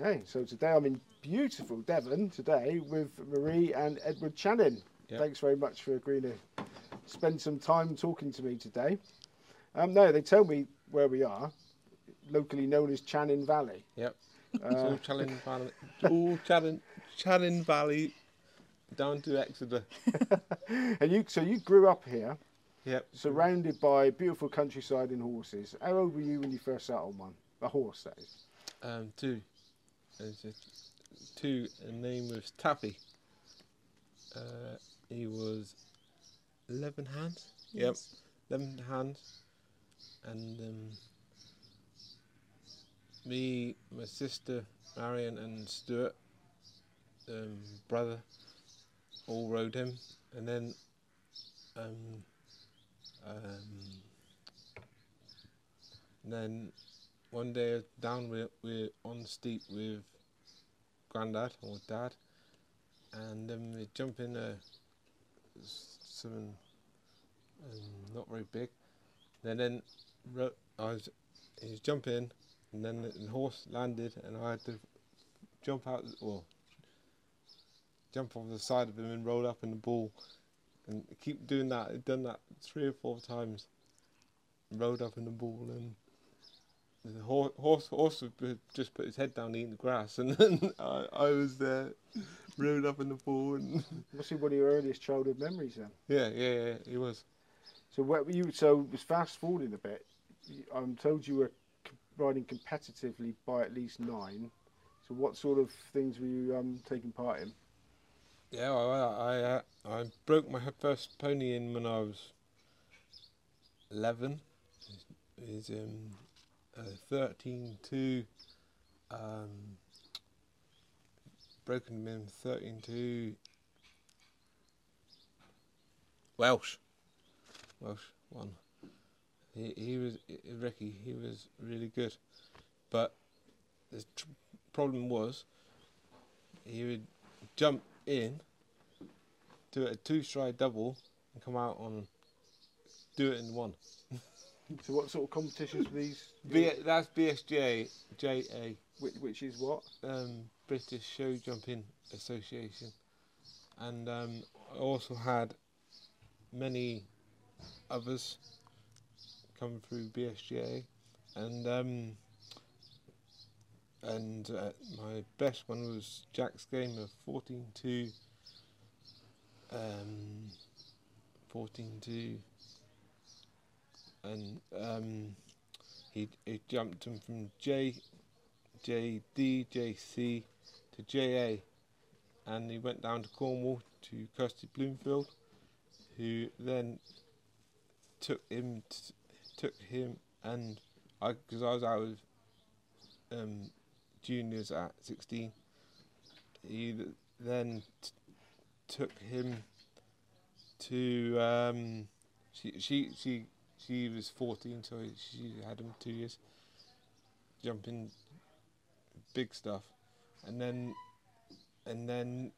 Okay, so today I'm in beautiful Devon today with Marie and Edward Chanin. Yep. Thanks very much for agreeing to spend some time talking to me today. Um, no, they tell me where we are, locally known as Chanin Valley. Yep. It's Uh, all Chanin Valley. All Chanin, Chanin Valley down to Exeter. and you, so you grew up here, Yep. surrounded by beautiful countryside and horses. How old were you when you first sat on one? A horse, that is. Um, two. There's a two. Name was Taffy. Uh, he was eleven hands. Yep. Eleven hands. And um, me, my sister Marion, and Stuart, um, brother, all rode him. And then, um, um, and then one day down we're, we're on steep with granddad or dad and then we jump in a something um, not very big. And then ro- I was he was jumping and then the horse landed and I had to jump out or jump off the side of him and roll up in the ball and keep doing that. I'd done that three or four times. Rolled up in the ball and the horse, horse, horse just put his head down eating the grass, and then I, I was there, rolled up in the ball, and Must be one of your earliest childhood memories then. yeah, yeah, yeah, he was. So where were you? So was fast forwarding a bit. I'm told you were riding competitively by at least nine. So what sort of things were you um, taking part in? Yeah, I, I, I, uh, I broke my first pony in when I was eleven. Is um, uh, thirteen two. Um, broken thirteen two. Welsh, Welsh one. He he was Ricky. He was really good, but the tr- problem was he would jump in, do a two stride double, and come out on do it in one. So what sort of competitions were these? B, that's BSJ JA, Which, which is what? um, British Show Jumping Association, and um, I also had many others come through BSJA, and um, and uh, my best one was Jack's game of 14 2 um 14 2 and um he he jumped him from J J D J C to JA and he went down to Cornwall to Kirsty Bloomfield who then took him t- took him and I because I was out of um, juniors at 16 he then t- took him to um, she she she she was 14 so she had him two years jumping big stuff and then and then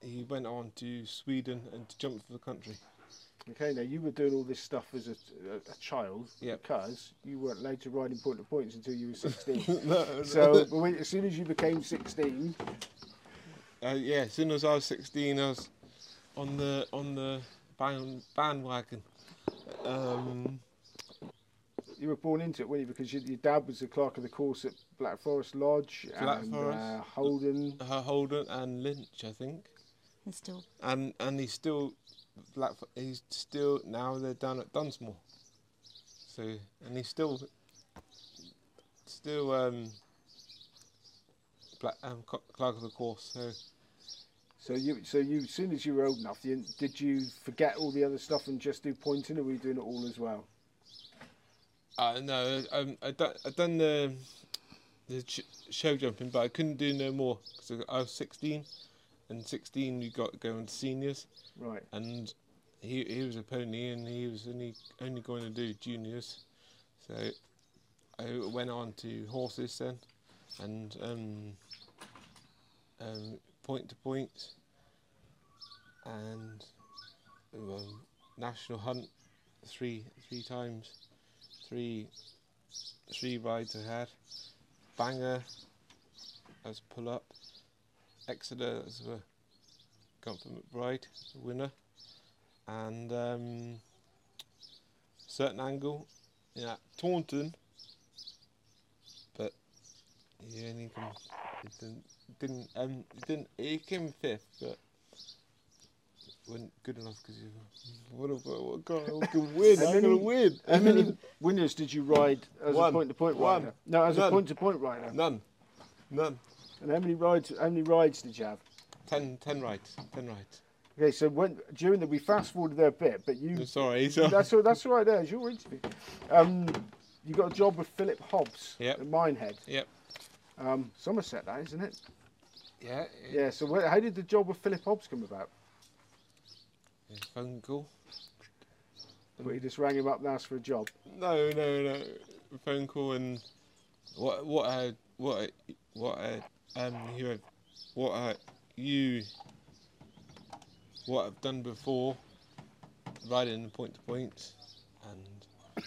he went on to Sweden and to jump for the country Okay, now you were doing all this stuff as a, a, a child Yep. because you weren't allowed to ride in point to points until you were 16. no, so but when, as soon as you became 16, Uh, yeah, as soon as I was 16, I was on the on the band, bandwagon. Um, you were born into it, weren't you? Because your, your dad was the clerk of the course at Black Forest Lodge Black and Forest. Uh, Holden. uh, Holden and Lynch, I think, And still, and and he's still Black. He's still now they're down at Dunsmore. So and he's still still um, Black um, clerk of the course. So So you, so you, as soon as you were old enough, you, did you forget all the other stuff and just do pointing, or were you doing it all as well? Uh, no, um, I done, I done the the sh- show jumping, but I couldn't do no more because I was 16, and 16 you got going to seniors, Right. and he he was a pony and he was only only going to do juniors, so I went on to horses then, and um, um, point to point, and um, national hunt three three times, three three rides ahead banger, as pull up. Exeter as a Comfort McBride, winner. And um, certain angle, yeah, Taunton. But he only he didn't, um, didn't, he came fifth, but wasn't good enough because you. What a what God, I can win! How I'm gonna win. How many winners did you ride as One. a point to point rider? No, as a point to point rider. None, none. And how many rides? How many rides did you have? Ten, ten rides, ten rides. Okay, so when during the we fast forwarded there a bit, but you I'm sorry, sorry. that's all, that's all right. There, it's your interview. Um, you got a job with Philip Hobbs Yep. at Minehead, Yep. Um, Somerset, that isn't it? Yeah. Yeah. So where, how did the job with Philip Hobbs come about? Phone call. You just rang him up and asked for a job. No, no, no. Phone call and what what I what what I um you what I you what I've done before, riding point to point, and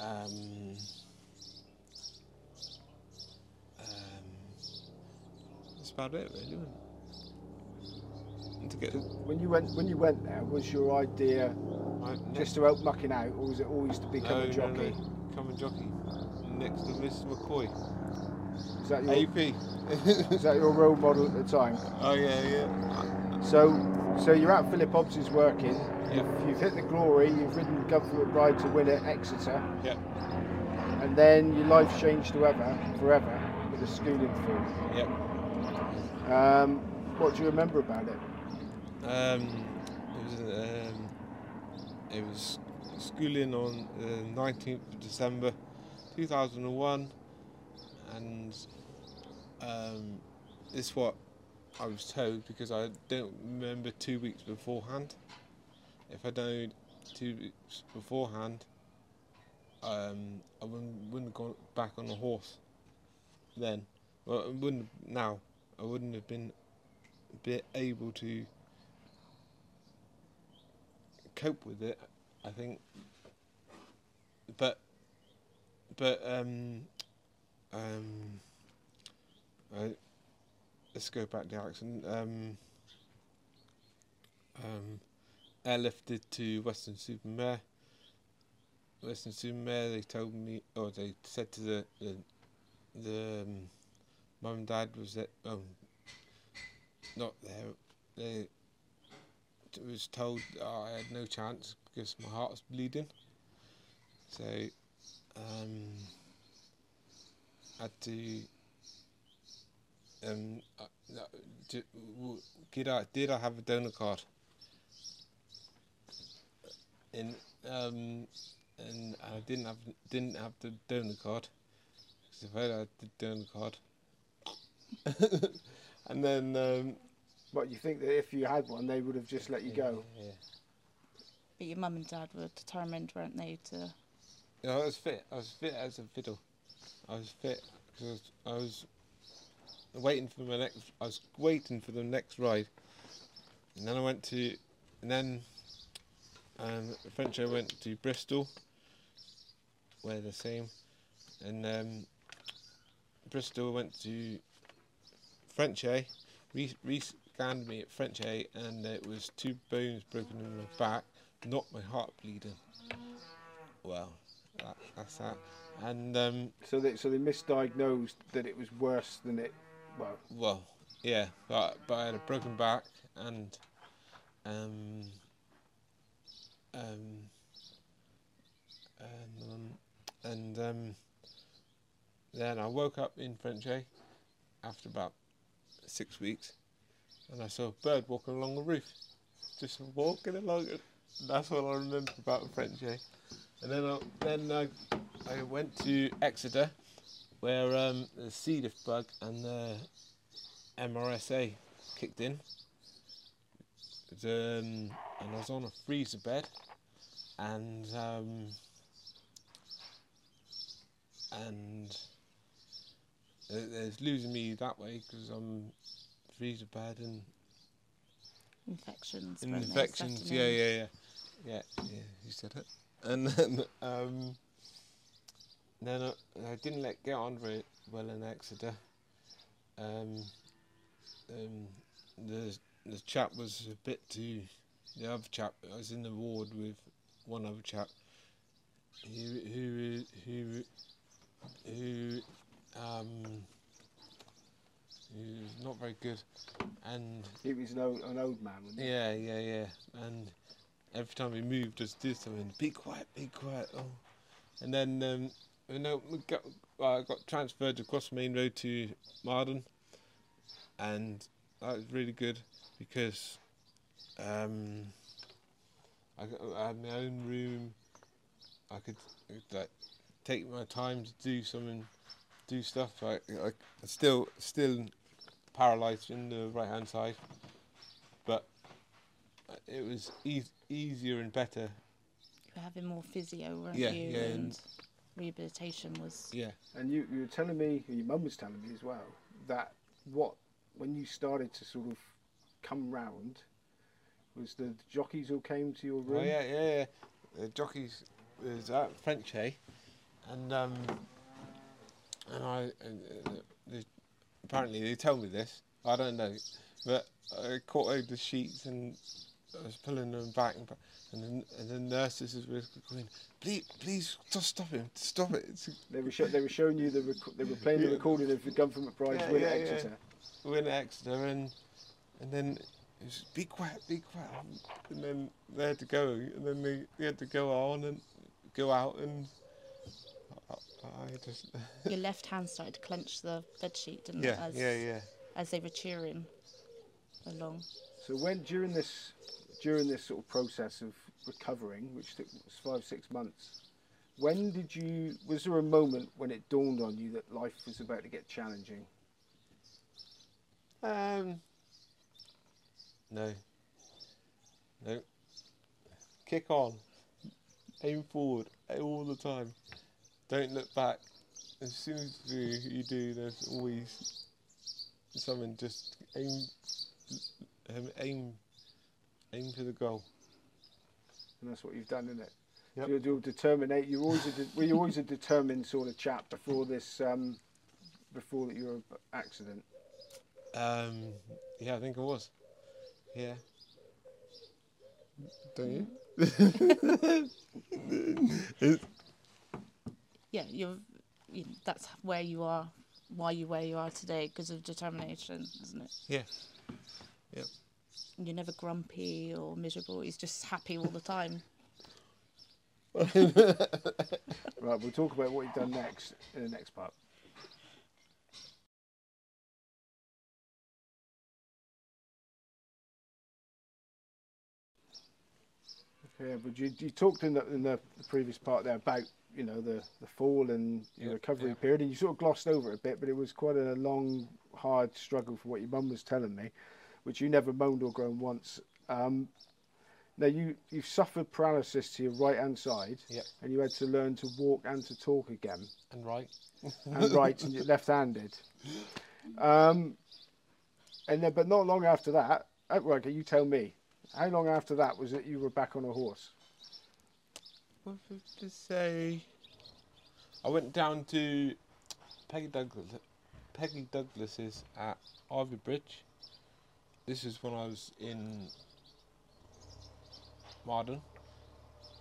um about it really. Isn't it? To get when you went when you went there, was your idea right just to out mucking out, or was it always to become no, a jockey? No, no. Come and jockey next to Mr. McCoy. Is that your AP. is that your role model at the time? oh yeah, yeah. So so you're at Philip Hobbs's working. Yep. You've hit the glory. You've ridden government ride to win at Exeter, Yep. and then your life changed forever, forever with the schooling through. Yep. Um, what do you remember about it? Um, it was um, it was schooling on the 19th of December 2001 and um, this is what I was told because I don't remember two weeks beforehand. If I don't know two weeks beforehand um, I wouldn't, wouldn't have gone back on the horse then. Well I wouldn't now I wouldn't have been be able to cope with it. I think, but but um um I, let's go back to Alex um um airlifted to Weston-super-Mare. Western Supermare, they told me, or they said to the the, the um, mum and dad was that um not there. They was told I had no chance because my heart was bleeding. So um, had to um uh, did I did I have a donor card? In um and I didn't have didn't have the donor card. 'Cause if I had the donor card, and then um, What you think that if you had one, they would have just let you go? Yeah. But your mum and dad were determined, weren't they, to Yeah, I was fit. I was fit as a fiddle. I was fit because I was, I was waiting for my next. I was waiting for the next ride, and then I went to, and then, um, French. I went to Bristol, where the same, and um, Bristol went to Frenchay. Re, re scanned me at Frenchay, and it was two bones broken in my back, not my heart bleeding. Well, that, that's that. And um, So they so they misdiagnosed that it was worse than it. Well, well, yeah, but but I had a broken back and um um and um, and um then I woke up in Frenchay after about six weeks, and I saw a bird walking along the roof, just walking along. That's all I remember about Frenchay. And then I, then I, I went to Exeter, where um, the C. bug and the MRSA kicked in. Um, and I was on a freezer bed, and um, and it's losing me that way because I'm freezer bed and infections? and infections. Yeah, yeah, yeah, yeah, yeah. You said it. And then um, then I, I didn't let get on very well in Exeter, um, um, the the chap was a bit too. The other chap, I was in the ward with one other chap, who who who who um who's not very good, and He was an old, an old man. Wasn't he? yeah, yeah, yeah. And every time we moved, just do something. Be quiet, be quiet. Oh, and then um, you know, we got well, I got transferred across the main road to Mardon, and that was really good because um, I, got, I had my own room. I could like take my time to do something, do stuff. I, I still still paralysed in the right hand side, but it was eas easier and better. You were having more physio, weren't Yeah, you? yeah, and- and rehabilitation was. Yeah. And you, you were telling me, your mum was telling me as well, that what when you started to sort of come round, was the jockeys all came to your room. Oh yeah, yeah, yeah. The jockeys was at Frenchay, and um, and I and, uh, apparently they told me this. I don't know, but I caught over the sheets and I was pulling them back, and, and, then, and the nurses were going, "Please, please, just stop him, stop it." They were show, they were showing you the rec- they were playing the recording of the from McBride's Yeah, win yeah, at yeah. Exeter. we're in Exeter, and and then it was, be quiet, be quiet, and then they had to go, and then they, they had to go on and go out, and I, I just Your left hand started to clench the bed sheet, didn't yeah, it? As, yeah, yeah. as they were cheering along. So when during this during this sort of process of recovering, which took was five six months, when did you? Was there a moment when it dawned on you that life was about to get challenging? Um, no, no. Kick on, aim forward all the time. Don't look back. As soon as you, you do, there's always something. Just aim, um, aim, aim for the goal. And that's what you've done, isn't it? Yep. You're, you're determinate. You always a de- were you always a determined sort of chap before this um, before your accident. Um, yeah, I think it was. Yeah. Don't you? Yeah, you're. You, that's where you are. Why you where you are today because of determination, isn't it? Yeah. Yep. You're never grumpy or miserable. He's just happy all the time. Right, we'll talk about what you've done next in the next part. Okay, but you, you talked in the, in the previous part there about you know the, the fall and your Yeah, recovery yeah. period, and you sort of glossed over it a bit, but it was quite a long, hard struggle for what your mum was telling me, which you never moaned or groaned once. Um, now you you've suffered paralysis to your right hand side, Yep. and you had to learn to walk and to talk again And right. and right and you're left-handed. Um, and then, but not long after that, oh, right, okay, you tell me. How long after that was it you were back on a horse? What was I to say? I went down to Peggy Douglas, Peggy Douglas's at Ivybridge. This is when I was in Mardon.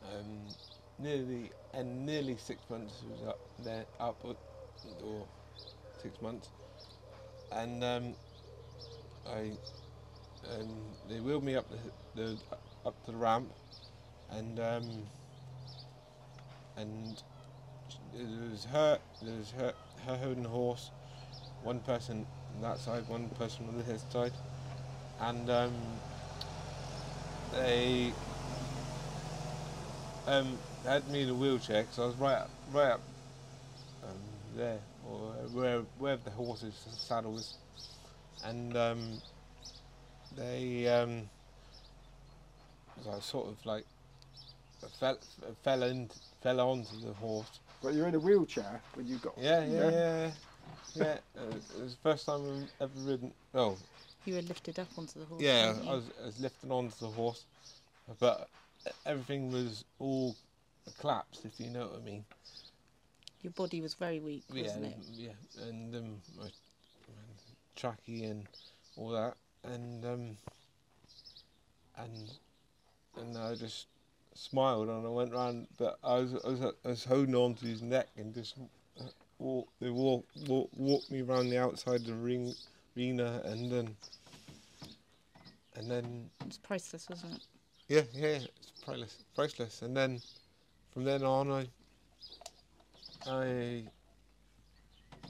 Um, nearly and nearly six months was up there, up or six months, and um, I um, they wheeled me up the, the up to the ramp, and um, and there was her, there was her, her holding horse, one person on that side, one person on this side, and um, they um, had me in a wheelchair because I was right up, right up um, there, or where the horse's saddle was, and um, they um, I was sort of like fell fell in fell onto the horse. But you're in a wheelchair when you got. Yeah, yeah, yeah, yeah. Uh, it was the first time I've ever ridden. Oh, You were lifted up onto the horse. yeah. I was, I was lifted onto the horse, but everything was all collapsed, if you know what I mean. Your body was very weak, Yeah, wasn't it? yeah, and um, I, tracky and all that, and um, and and I just smiled and I went round, but I was I was, I was holding on to his neck and just uh, walk they walk walk walked me around the outside of the ring arena and then and then It's priceless, wasn't it? yeah yeah it's priceless priceless and then from then on I I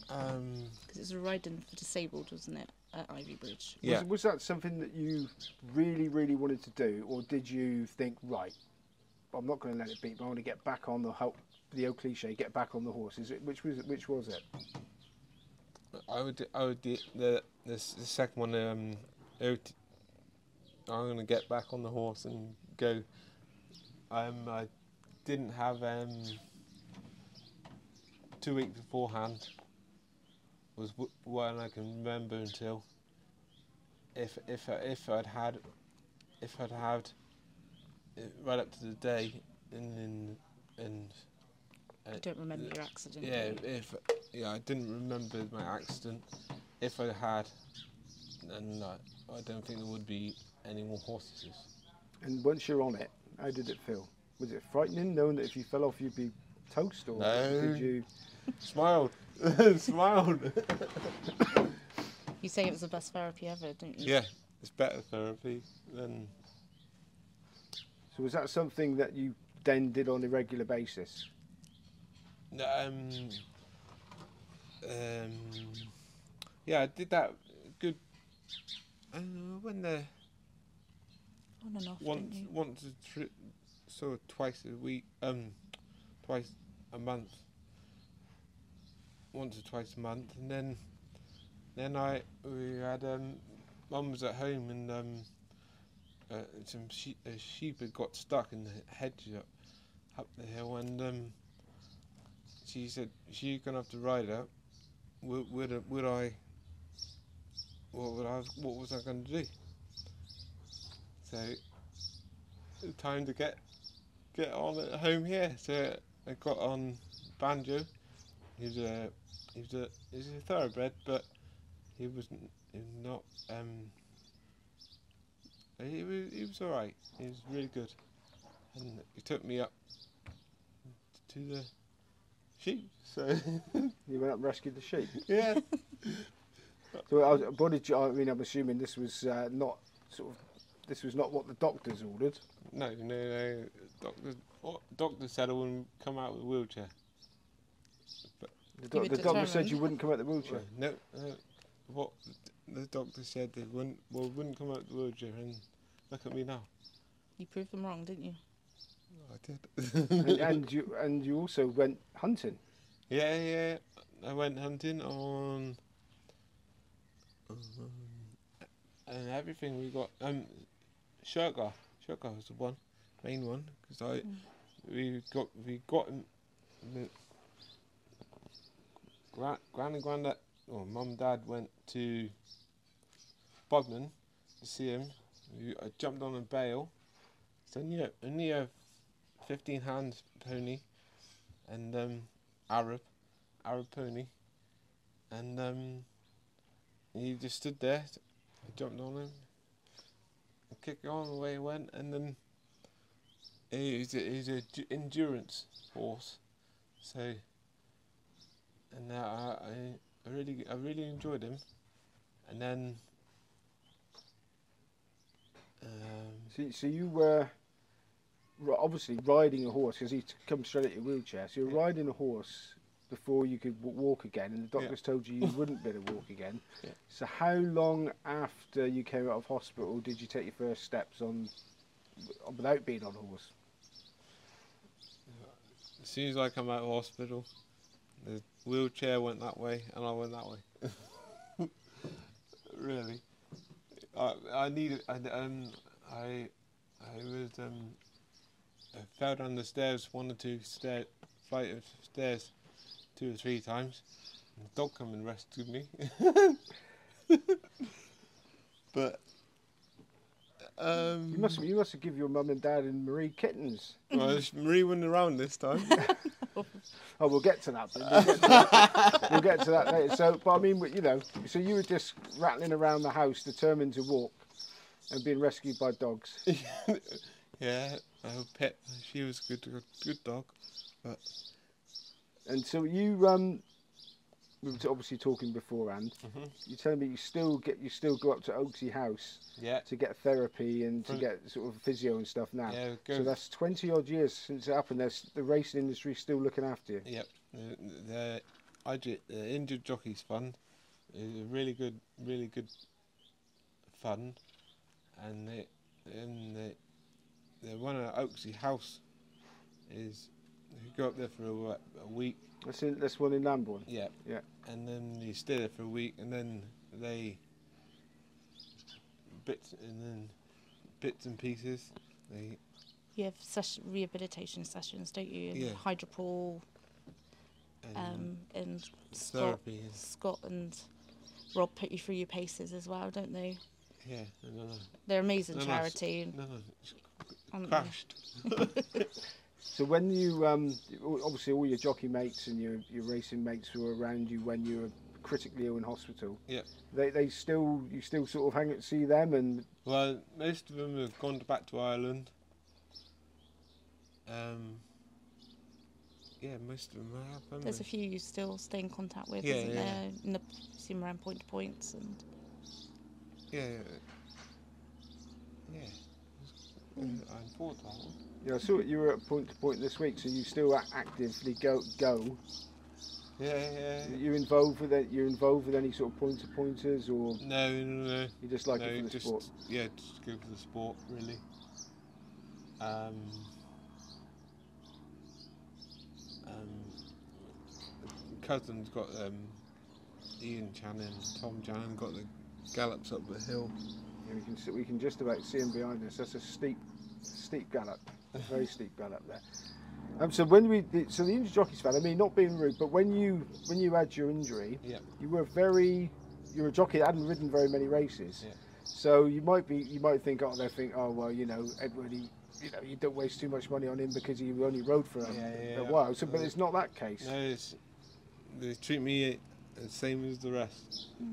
um Because it's a riding for disabled, wasn't it? At Ivybridge. yeah Was, was that something that you really, really wanted to do, or did you think, right, I'm not going to let it beat, but I want to get back on the ho- the old cliche, get back on the horse? Is it which was it, which was it? I would I would the the, the second one um would- I'm gonna get back on the horse and go. Um, I didn't have um two weeks beforehand was w- one I can remember until if if if I'd had if I'd had Uh, right up to the day and and and I don't remember your accident. yeah, you? if yeah, I didn't remember my accident. If I had, then I, I don't think there would be any more horses. And once you're on it, how did it feel? Was it frightening, knowing that if you fell off, you'd be toast, or No. did you? Smiled, smiled. You say it was the best therapy ever, don't you? yeah, it's better therapy than So was that something that you then did on a regular basis? Um, um, yeah, I did that good. Uh, when the On and off, once didn't you? once a tri- so twice a week, um, twice a month. Once or twice a month, and then then I we had um, mum was at home and um, uh, some sheep a sheep had got stuck in the hedge up up the hill, and um, she said she's gonna have to ride up. Would would, would I? What would I? What was I gonna do? So time to get get on at home here. So I got on banjo. He's a he was a he was a thoroughbred, but he wasn't he was not um. He was he was all right. He was really good, and he took me up to the sheep. So You went up and rescued the sheep. yeah, So I was, what did you? I mean, I'm assuming this was uh, not sort of. This was not what the doctors ordered. no no no. Doctor what- doctor said I wouldn't come out with a wheelchair. The, doc- were the doctor said you wouldn't come out the wheelchair. No, no. What the doctor said they wouldn't well wouldn't come out the wheelchair and look at me now. You proved them wrong, didn't you? I did. and, and you and you also went hunting. yeah, yeah. I went hunting on um, and everything we got. Um, Shergar. Shergar was the one, main one, because I we got we got him. The, gran, gran and granddad, or mum dad went to Bodmin to see him. I jumped on a bale. It's only a, only a 15 hands pony and um, Arab, Arab pony. And um, he just stood there. I jumped on him, kicked on, way he went, and then he's a, he's a d- endurance horse. So, and uh, I, I I really I really enjoyed him. And then um, So, so you were obviously riding a horse because he come straight at your wheelchair. So you're Yeah. riding a horse before you could w- walk again, and the Yeah. doctors told you you wouldn't be able to walk again. Yeah. So how long after you came out of hospital did you take your first steps on without being on a horse? as soon as I come out of hospital, the wheelchair went that way and I went that way. really, I I needed I um I I was um I fell down the stairs one or two stair flight of stairs two or three times. And the dog come and rescued me. but Um, You must you must have given your mum and dad and Marie kittens. well, Marie wasn't around this time. Oh, we'll get to that. We'll, get to that. we'll get to that later. So, but I mean, you know, so you were just rattling around the house, determined to walk, and being rescued by dogs. yeah, her pet. She was a good, good dog. But And so you, um, we were obviously talking beforehand. Mhm. You're telling me you still get, you still go up to Oaksey House yeah, to get therapy and to get sort of physio and stuff now. yeah. So that's 20 odd years since it happened. There's the racing industry still looking after you. Yep. The, the, the Injured Jockeys Fund is a really good, really good fund, and they, and the, the one at Oaksey House is you go up there for a, a week. That's in, that's one in Lambourn. Yeah. Yeah. And then you stay there for a week, and then they bits and then bits and pieces. They You have sesh- rehabilitation sessions, don't you? And Yeah. Hydropool and um, and Scott, therapy. And, Scott and Rob put you through your paces as well, don't they? yeah. No, no, They're amazing No, no, charity. and- no, no, it's aren't they? crashed. So when you, um, obviously all your jockey mates and your, your racing mates were around you when you were critically ill in hospital. Yeah. They, they still, you still sort of hang out see them and Well, most of them have gone back to Ireland. Um, yeah, most of them have. haven't There's a few you still stay in contact with, Yeah, isn't yeah. there? In the see 'em around point to points and Yeah, yeah. yeah. Uh, I'm four know, I saw that you were at point to point this week, so you still actively go go. Yeah, yeah. Are you involved with it? You're involved with any sort of point pointer pointers, or No, no, no. you just like no, it for the just sport? yeah, just go for the sport really. Um, um, cousin's got um, Ian Chanin, Tom Chanin got the gallops up the hill. Yeah, we can see, we can just about see him behind us. That's a steep, steep gallop, a very steep gallop there. Um, so when we, the, so the injured jockeys fan. I mean, not being rude, but when you when you had your injury, Yeah. you were very, you were a jockey that hadn't ridden very many races. Yeah. So you might be, you might think, oh, they think, oh well, you know, Edward, he, you know, you don't waste too much money on him because he only rode for a, Yeah, yeah, a yeah. while. So, but it's not that case. No, it's, they treat me the same as the rest. Uh,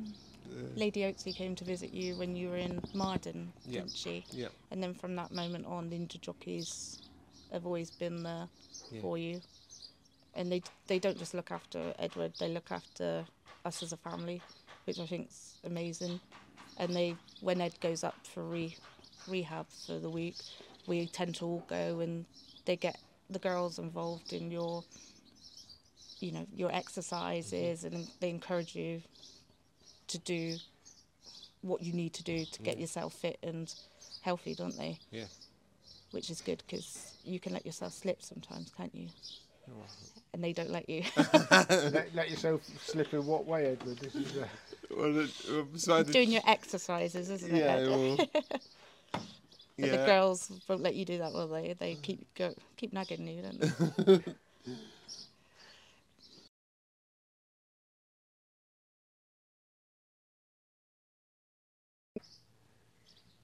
Lady Oaksey came to visit you when you were in Mardon, Yeah. didn't she? Yeah. And then from that moment on, the injured jockeys have always been there Yeah. for you. And they they don't just look after Edward; they look after us as a family, which I think's amazing. And they, when Ed goes up for re, rehab for the week, we tend to all go and they get the girls involved in your, you know, your mm-hmm. exercises, and they encourage you to do what you need to do to get Yeah. yourself fit and healthy, don't they? Yeah. Which is good because you can let yourself slip sometimes, can't you? Oh. And they don't let you. let, let yourself slip in what way, Edward? This is. Uh, well, it, well, besides Doing your exercises, isn't it? yeah, Ed? well, but the girls won't let you do that, will they? They keep go, keep nagging you, don't they?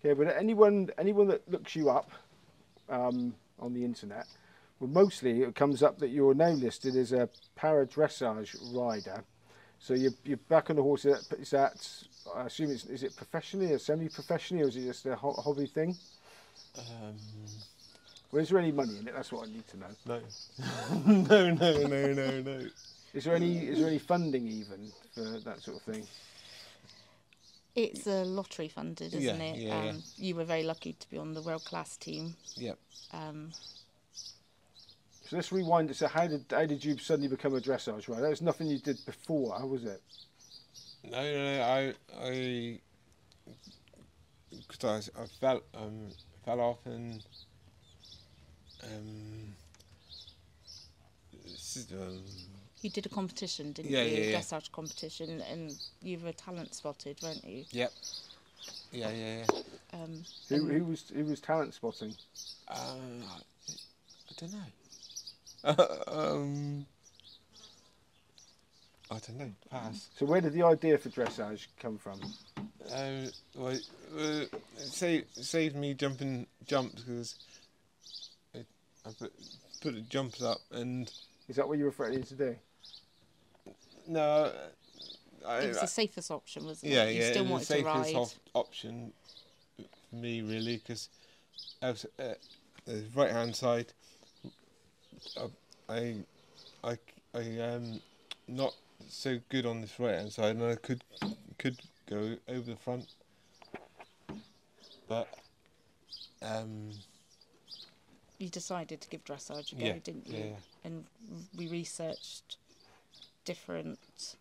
Okay, but anyone anyone that looks you up um, on the internet, well, mostly it comes up that you're now listed as a para dressage rider. So you're, you're back on the horse. Is that, is that I assume it's is it professionally or semi-professionally, or is it just a ho- hobby thing? Um, Well, is there any money in it? That's what I need to know. no, no, no, no, no, no. Is there any is there any funding even for that sort of thing? It's a lottery funded, isn't Yeah, it? yeah, yeah. um, You were very lucky to be on the world class team. Yep. Um, So let's rewind. So how did how did you suddenly become a dressage rider? That was nothing you did before, was it? No, no, no. I, I, because I, I fell, um, fell off and, um, s- um, you did a competition, didn't Yeah, you? yeah, a yeah. dressage competition, and you were talent spotted, weren't you? yep. Yeah, yeah, yeah. Um, Who who was who was talent spotting? Uh, I don't know. um, I don't know. Pass. So where did the idea for dressage come from? Um, well, uh, it saved, saved me jumping jumps because I, I put, put the jumps up and Is that what you were threatening to do? No, I, It was the safest option, wasn't yeah, it? You yeah, still it was to the safest op- option for me really because I was uh, the right hand side. uh, I, I, I um, not so good on this right hand side, and I could could go over the front, but um, You decided to give dressage a go, Yeah, didn't you? yeah, yeah. And we researched different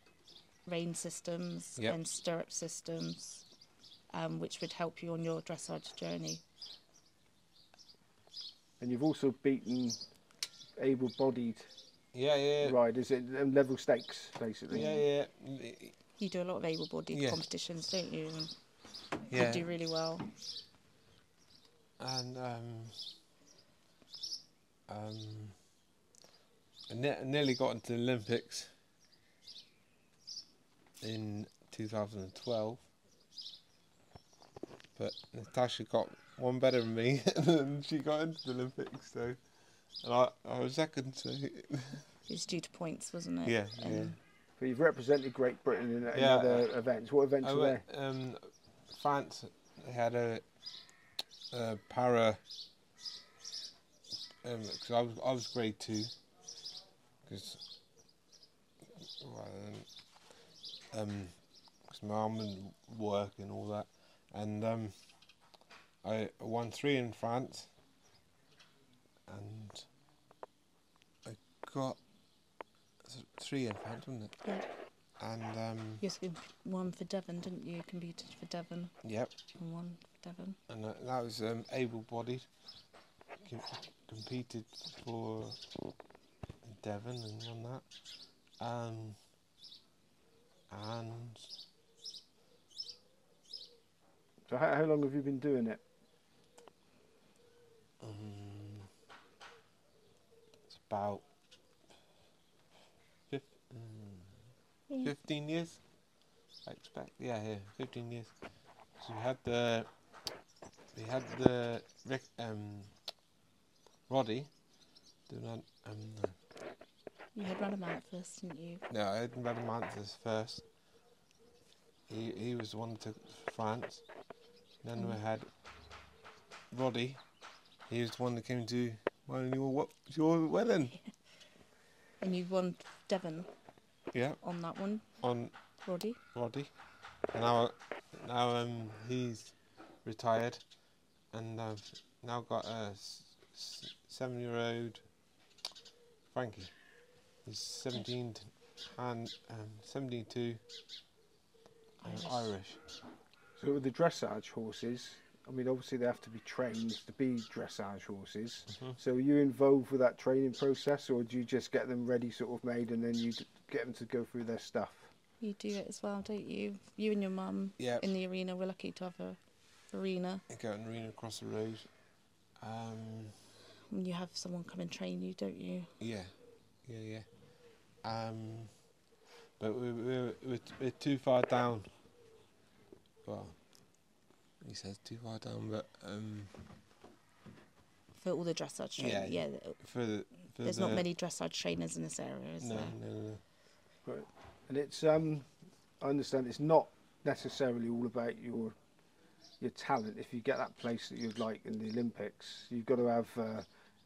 rein systems Yep. and stirrup systems, um, which would help you on your dressage journey. And you've also beaten able-bodied yeah, yeah, riders at um, level stakes, basically. yeah, yeah, You do a lot of able-bodied Yeah. competitions, don't you? And yeah. You do really well. and um, um, I ne- I nearly got into the Olympics in 2012, but Natasha got one better than me, and she got into the Olympics. So, and I, I was second. So, It's due to points, wasn't it? yeah, And yeah. Um, but you've represented Great Britain in, in Yeah. other events. What events I were went, there? um, France they had a, a para um, because I was I was grade two because well, um, um, cause my mum and work and all that, and um, I won three in France, and I got three in France, wasn't it? Yeah. And um, You won for Devon, didn't you? Competed for Devon yep. and won for Devon. and that, that was um, able-bodied. Com- competed for Devon and won that. Um, and So how, how long have you been doing it? um, it's about fif- um, fifteen years. I expect. Yeah, yeah, fifteen years. So we had the we had the Rick, um, Roddy doing that. Um, no. You had Radamanth first, didn't you? No, I had Radamanthus first. He he was the one that took it to France. Then we Mm. had Roddy. He was the one that came to your what your wedding. And you won Devon Yeah, on that one, on Roddy. Roddy. And now now um he's retired, and I've now got a s- s- seven-year-old Frankie. He's seventeen and um, seventy-two. Irish. Uh, Irish. So with the dressage horses, I mean, obviously they have to be trained to be dressage horses. Mhm. So are you involved with that training process, or do you just get them ready, sort of made, and then you d- get them to go through their stuff? You do it as well, don't you? You and your mum Yeah. in the arena. We're lucky to have a arena. I go and arena across the road. Um, you have someone come and train you, don't you? yeah, yeah, yeah. Um, but we, we're, we're, we're too far down. Well, he says too far down, but um, For all the dressage trainers. Yeah. Yeah. for the for there's the, not many dressage trainers in this area, is No, there? no, no, no. And it's um, I understand it's not necessarily all about your your talent. If you get that place that you'd like in the Olympics, you've got to have. Uh,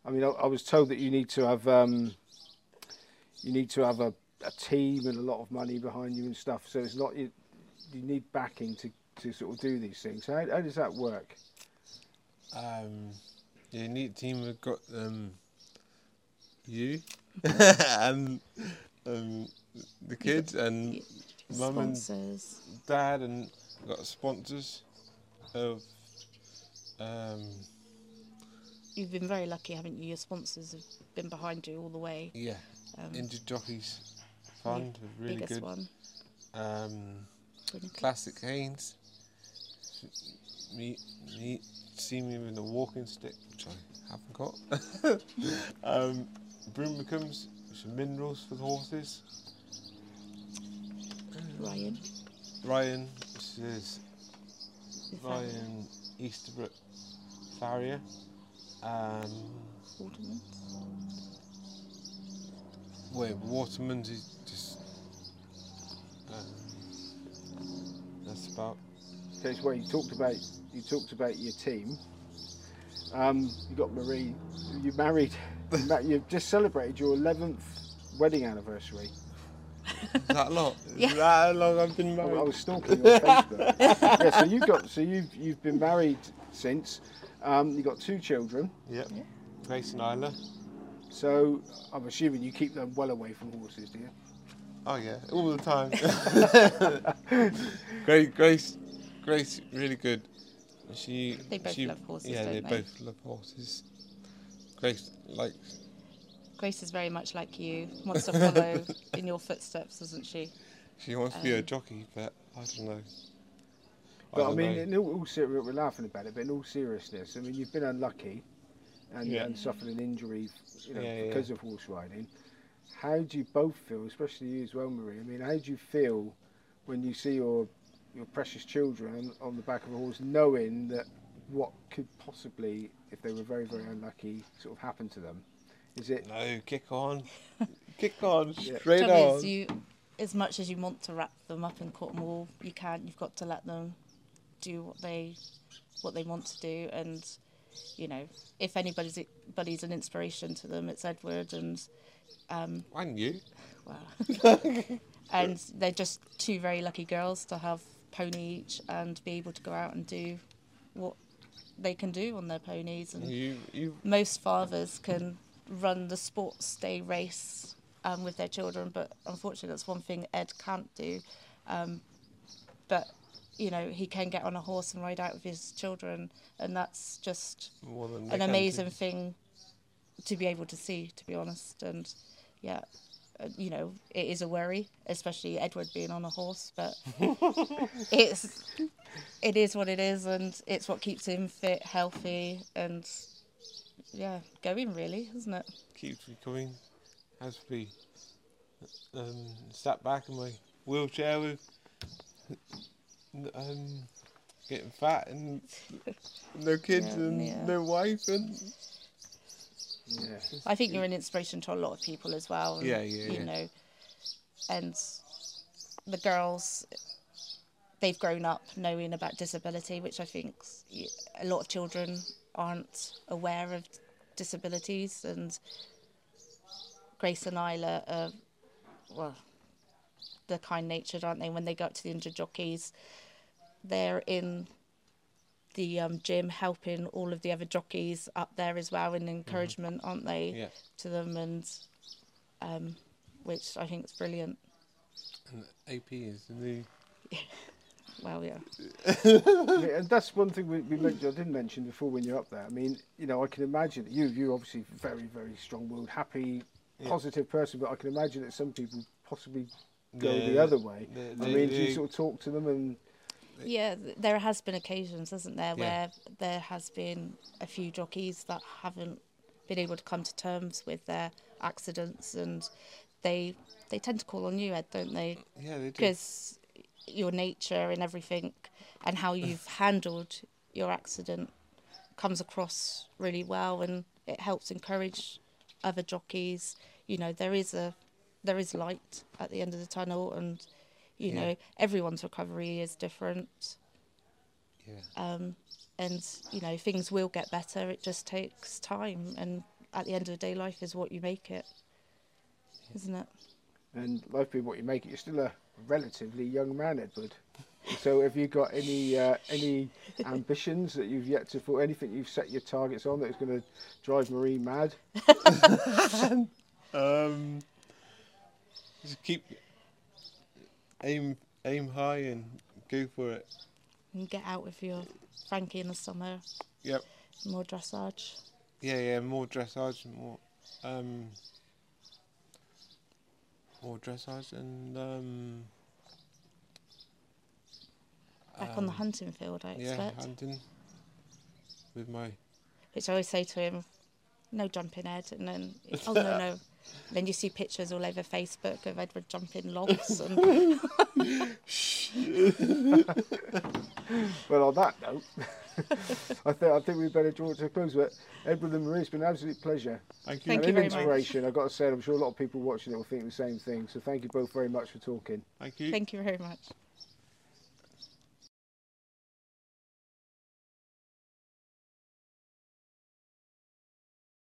I mean, I, I was told that you need to have um, you need to have a, a team and a lot of money behind you and stuff. So it's not you, you need backing to, to sort of do these things. How, how does that work? Um, you need a team. We've got um, you and um, the kids and mum and dad and got sponsors of um, You've been very lucky, haven't you? Your sponsors have been behind you all the way. yeah Um, Injured Jockeys Fund was really biggest good. one. Um, Classic Haynes. Me, me, see me with a walking stick, which I haven't got. um, Broomicums, some minerals for the horses. Ryan. Ryan, this is. Ryan Easterbrook Farrier. Um, Waterman. Wait, Waterman's is just. Uh, that's about. So it's where you talked about you talked about your team. Um, you got Marie. You married. you ma- You've just celebrated your 11th wedding anniversary. Is that a lot? Yeah. Is that how long I've been I, married? I was stalking you on Facebook. yeah, so you got so you've you've been married since. Um, you got two children. Yep. Yeah. Grace and Isla. So I'm assuming you keep them well away from horses, do you? Oh yeah, all the time. Grace, Grace, Grace, really good. She. They both she, love horses, Yeah, don't they they? both love horses. Grace likes. Grace is very much like you. Wants to follow in your footsteps, doesn't she? She wants to be a Um, jockey, but I don't know. But I, don't mean, know. in all, all ser- we're laughing about it, but in all seriousness, I mean, you've been unlucky and, Yeah. and suffered an injury, you know, Yeah, yeah, because of horse riding. How do you both feel, especially you as well, Marie? I mean, how do you feel when you see your your precious children on, on the back of a horse, knowing that what could possibly, if they were very, very unlucky, sort of happen to them? Is it? No, kick on, kick on, straight Trouble on. is, you, as much as you want to wrap them up in cotton wool, you can't. You've got to let them do what they what they want to do, and you know, if anybody's anybody's an inspiration to them, it's Edward and um, and you. wow, and they're just two very lucky girls to have pony each and be able to go out and do what they can do on their ponies and You, you. most fathers can run the sports day race um, with their children, but unfortunately, that's one thing Ed can't do. Um, but you know, he can get on a horse and ride out with his children, and that's just an amazing thing to be able to see, to be honest. And yeah, uh, you know, it is a worry, especially Edward being on a horse, but it's it is what it is, and it's what keeps him fit, healthy, and yeah, going really, isn't it? keeps me coming. Has to be um, sat back in my wheelchair with um, getting fat and no kids Yeah, and yeah. no wife and Yeah. I think you're an inspiration to a lot of people as well. and, Yeah, yeah, You yeah. know, and the girls, they've grown up knowing about disability, which I think a lot of children aren't aware of disabilities. And Grace and Isla are, well, they're kind natured, aren't they? When they go up to the injured jockeys, they're in the um, gym helping all of the other jockeys up there as well in encouragement, aren't they? yeah. to them and um, which I think is brilliant. And AP is the new. Well, yeah, I and that's one thing we, we mentioned, I didn't mention before when you're up there. I mean, you know, I can imagine that you, you're obviously very, very strong-willed, happy, Yeah. positive person, but I can imagine that some people possibly go Yeah, the other way. they- I they- mean, do you sort of talk to them and yeah. There has been occasions, hasn't there, Yeah. where there has been a few jockeys that haven't been able to come to terms with their accidents, and they they tend to call on you, Ed, don't they? Yeah, they do. Because your nature and everything, and how you've handled your accident, comes across really well, and it helps encourage other jockeys. You know, there is a there is light at the end of the tunnel, and you Yeah. know everyone's recovery is different, Yeah. um, and you know things will get better. It just takes time, and at the end of the day, life is what you make it, isn't it? and life being what you make it. You're still a relatively young man, Edward. So, have you got any uh, any ambitions that you've yet to fulfill? Anything you've set your targets on that's going to drive Marie mad? Um, just keep aim aim high and go for it. And get out with your Frankie in the summer, Yep. more dressage. Yeah, yeah. More dressage, more um, more dressage, and um, Back on the um, hunting field, I Yeah, expect. hunting with my Which I always say to him, no jumping Ed, and then, oh no, no, Then you see pictures all over Facebook of Edward jumping logs. And Well, on that note, I think I think we better draw it to a close. But Edward and Marie, it's been an absolute pleasure. Thank you. Thank and you an very much. inspiration. I've got to say, I'm sure a lot of people watching it will think the same thing. So thank you both very much for talking. Thank you. thank you very much.